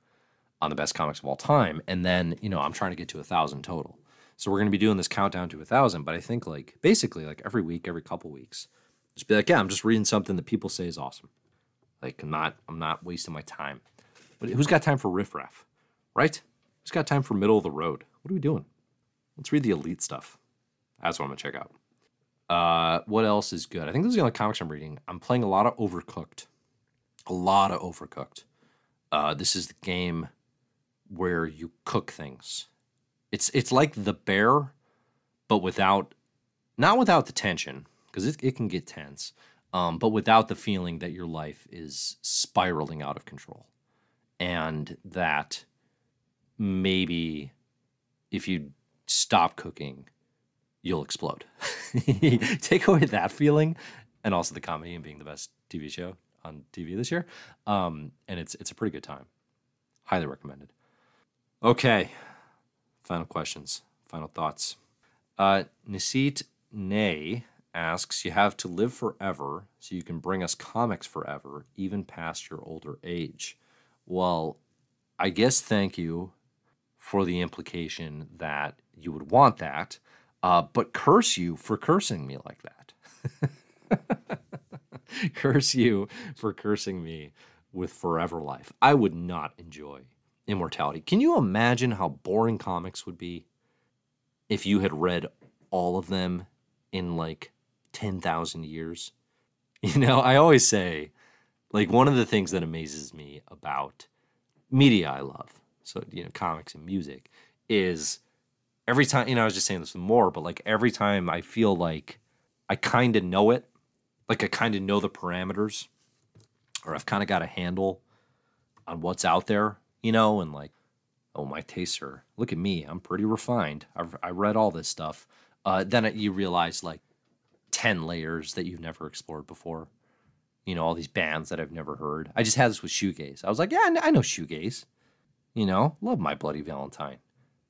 on the best comics of all time. And then, you know, I'm trying to get to a thousand total. So we're going to be doing this countdown to a thousand. But I think like basically like every week, every couple weeks, just be like, yeah, I'm just reading something that people say is awesome. Like I'm not, I'm not wasting my time. But who's got time for riffraff, right? Who's got time for middle of the road? What are we doing? Let's read the elite stuff. That's what I'm gonna check out. Uh, what else is good? I think those are the only comics I'm reading. I'm playing a lot of Overcooked. A lot of Overcooked. Uh, this is the game where you cook things. It's it's like the bear, but without not without the tension, because it, it can get tense, um, but without the feeling that your life is spiraling out of control. And that maybe if you stop cooking, you'll explode. Take away that feeling, and also the comedy and being the best TV show on TV this year. Um, and it's it's a pretty good time. Highly recommended. Okay, final questions, final thoughts. Uh, Nisit Nay asks, "You have to live forever, so you can bring us comics forever, even past your older age." Well, I guess thank you for the implication that you would want that, uh, but curse you for cursing me like that. curse you for cursing me with forever life. I would not enjoy immortality. Can you imagine how boring comics would be if you had read all of them in like 10,000 years? You know, I always say, like, one of the things that amazes me about media I love so you know comics and music is every time you know I was just saying this more but like every time I feel like I kind of know it like I kind of know the parameters or I've kind of got a handle on what's out there you know and like oh my tastes are look at me I'm pretty refined I've I read all this stuff uh, then you realize like 10 layers that you've never explored before you know all these bands that I've never heard I just had this with shoegaze I was like yeah I know shoegaze you know, love My Bloody Valentine.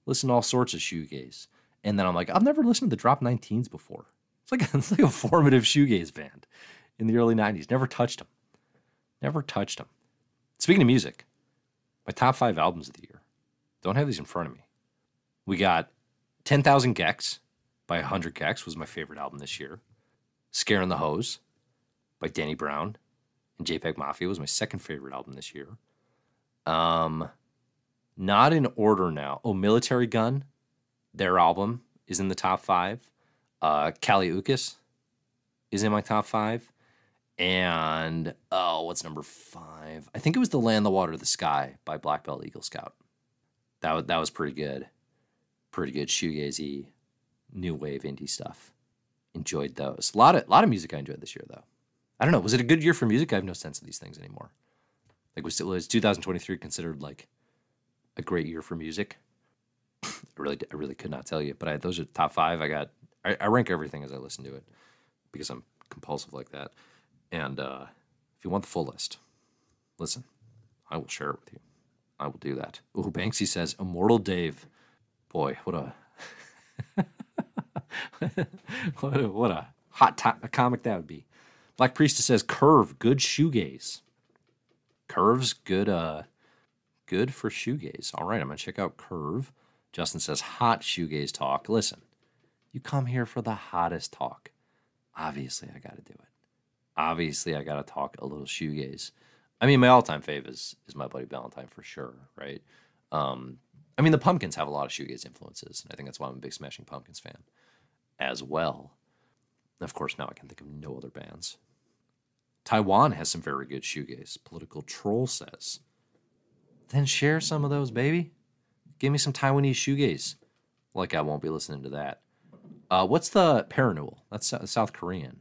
Listen to all sorts of shoegaze. And then I'm like, I've never listened to the Drop 19s before. It's like, it's like a formative shoegaze band in the early 90s. Never touched them. Never touched them. Speaking of music, my top five albums of the year. Don't have these in front of me. We got 10,000 Gecs by 100 Gecs was my favorite album this year. Scaring the Hoes by Danny Brown and JPEG Mafia was my second favorite album this year. Um, not in order now. Oh, Militarie Gun, their album is in the top five. Uh, Kali Uchis is in my top five. And oh, what's number five? I think it was The Land, the Water, the Sky by Black Belt Eagle Scout. That was, that was pretty good. Pretty good shoegazy, new wave indie stuff. Enjoyed those. A lot of, lot of music I enjoyed this year, though. I don't know. Was it a good year for music? I have no sense of these things anymore. Like, was, was 2023 considered like a great year for music. I really, I really could not tell you, but I, those are top five. I got, I, I, rank everything as I listen to it because I'm compulsive like that. And uh, if you want the full list, listen, I will share it with you. I will do that. Ooh, Banksy says, Immortal Dave. Boy, what a, what a, hot a comic that would be. Black Priestess says, Curve, good shoegaze. Curve's good, uh, Good for shoegaze. All right, I'm to check out Curve. Justin says, hot shoegaze talk. Listen, You come here for the hottest talk. Obviously, I got to do it. Obviously, I got to talk a little shoegaze. I mean, my all-time fave is is my Bloody Valentine for sure, right? Um, I mean, the Pumpkins have a lot of shoegaze influences, and I think that's why I'm a big Smashing Pumpkins fan as well. Of course, now I can think of no other bands. Taiwan has some very good shoegaze. Political Troll says. Then share some of those, baby. Give me some Taiwanese shoegaze. Like I won't be listening to that. Uh, what's the Parannoul? That's South Korean.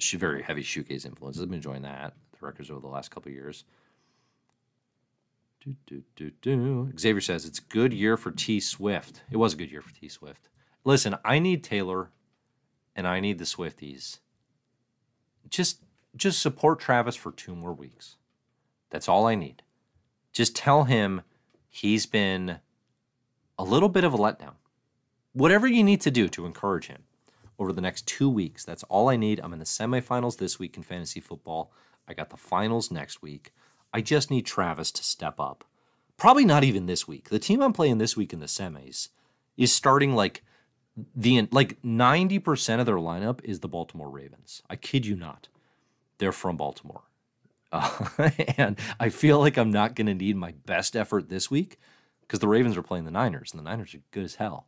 Very heavy shoegaze influences. I've been enjoying that. The records over the last couple years. Do, do, do, do. Xavier says it's good year for T Swift. It was a good year for T Swift. Listen, I need Taylor and I need the Swifties. Just just support Travis for two more weeks. That's all I need. Just tell him he's been a little bit of a letdown. Whatever you need to do to encourage him over the next two weeks, that's all I need. I'm in the semifinals this week in fantasy football. I got the finals next week. I just need Travis to step up. Probably not even this week. The team I'm playing this week in the semis is starting like the like 90% of their lineup is the Baltimore Ravens. I kid you not. They're from Baltimore. Uh, and I feel like I'm not going to need my best effort this week because the Ravens are playing the Niners, and the Niners are good as hell.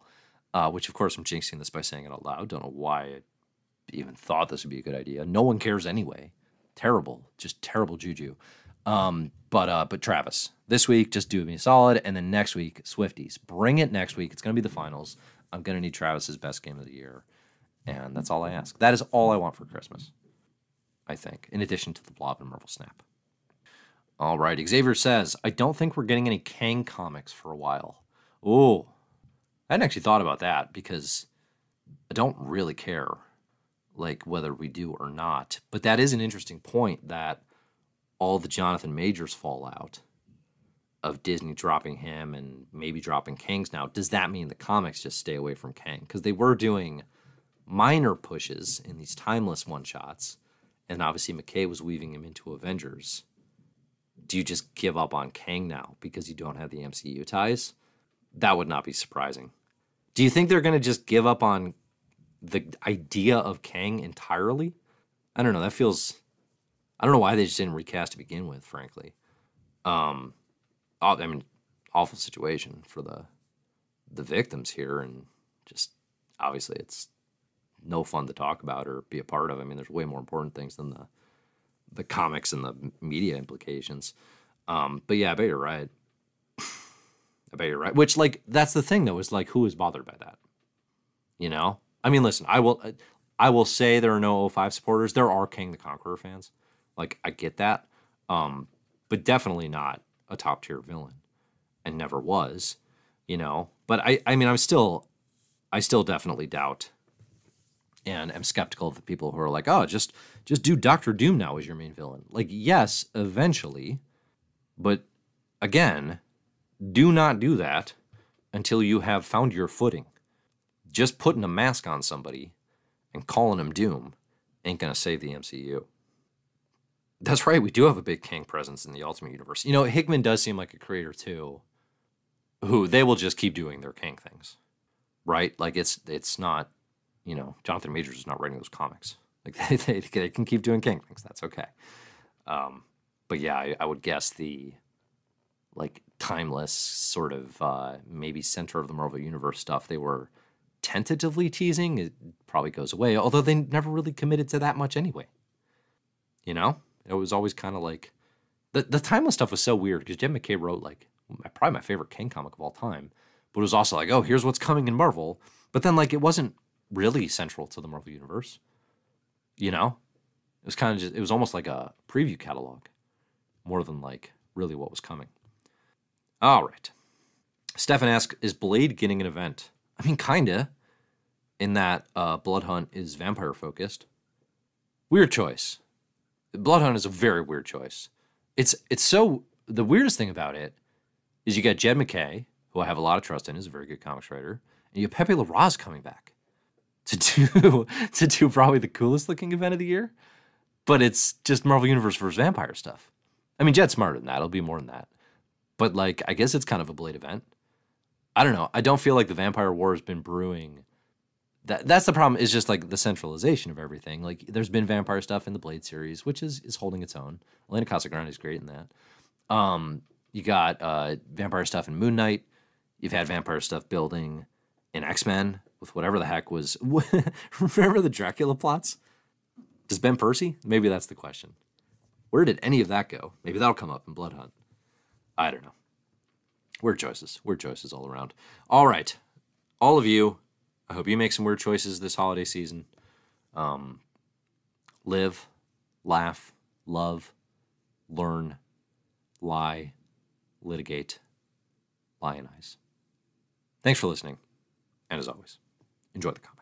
Uh, which, of course, I'm jinxing this by saying it out loud. Don't know why I even thought this would be a good idea. No one cares anyway. Terrible, just terrible juju. Um, but uh, but Travis, this week just do me solid, and then next week Swifties, bring it next week. It's going to be the finals. I'm going to need Travis's best game of the year, and that's all I ask. That is all I want for Christmas. I think, in addition to the Blob and Marvel Snap. All right, Xavier says, I don't think we're getting any Kang comics for a while. Oh, I hadn't actually thought about that because I don't really care, like whether we do or not. But that is an interesting point that all the Jonathan Majors fallout of Disney dropping him and maybe dropping Kang's now, does that mean the comics just stay away from Kang? Because they were doing minor pushes in these timeless one shots and obviously MacKay was weaving him into Avengers. Do you just give up on Kang now because you don't have the MCU ties? That would not be surprising. Do you think they're going to just give up on the idea of Kang entirely? I don't know. That feels. I don't know why they just didn't recast to begin with. Frankly, um, I mean, awful situation for the the victims here, and just obviously it's no fun to talk about or be a part of. I mean, there's way more important things than the the comics and the media implications. Um, but yeah, I bet you're right. I bet you're right. Which like that's the thing though is like who is bothered by that? You know? I mean, listen, I will I will say there are no 05 supporters. There are Kang the Conqueror fans. Like I get that. Um, but definitely not a top tier villain and never was, you know. But I I mean, I'm still I still definitely doubt and am skeptical of the people who are like, oh, just just do Doctor Doom now as your main villain. Like, yes, eventually, but again, do not do that until you have found your footing. Just putting a mask on somebody and calling him Doom ain't gonna save the MCU. That's right, we do have a big Kang presence in the Ultimate Universe. You know, Hickman does seem like a creator too, who they will just keep doing their Kang things, right? Like it's it's not you know, Jonathan Majors is not writing those comics. Like they, they, they can keep doing Kang things. That's okay. Um, but yeah, I, I, would guess the like timeless sort of uh, maybe center of the Marvel Universe stuff they were tentatively teasing it probably goes away. Although they never really committed to that much anyway. You know, it was always kind of like the the timeless stuff was so weird because Jed MacKay wrote like probably my favorite Kang comic of all time, but it was also like, oh, here's what's coming in Marvel. But then like it wasn't really central to the Marvel universe. You know, it was kind of just it was almost like a preview catalog, more than like really what was coming. All right. Stefan asks, is Blade getting an event? I mean, kinda. In that uh, Blood Hunt is vampire focused. Weird choice. Blood Hunt is a very weird choice. It's it's so the weirdest thing about it is you got Jed MacKay, who I have a lot of trust in, is a very good comics writer, and you have Pepe Larraz coming back to do to do probably the coolest looking event of the year, but it's just Marvel Universe versus vampire stuff. I mean, Jed's smarter than that. It'll be more than that. But like, I guess it's kind of a Blade event. I don't know. I don't feel like the Vampire War has been brewing that that's the problem is just like the centralization of everything. Like there's been vampire stuff in the Blade series, which is is holding its own. Elena Casagrande is great in that. Um, you got uh, vampire stuff in Moon Knight. You've had vampire stuff building in X Men with whatever the heck was. remember the Dracula plots? Does Ben Percy? Maybe that's the question. Where did any of that go? Maybe that'll come up in Blood Hunt. I don't know. Weird choices. Weird choices all around. All right. All of you, I hope you make some weird choices this holiday season. Um, live, laugh, love, learn, lie, litigate, lionize. Thanks for listening. And as always, enjoy the comics.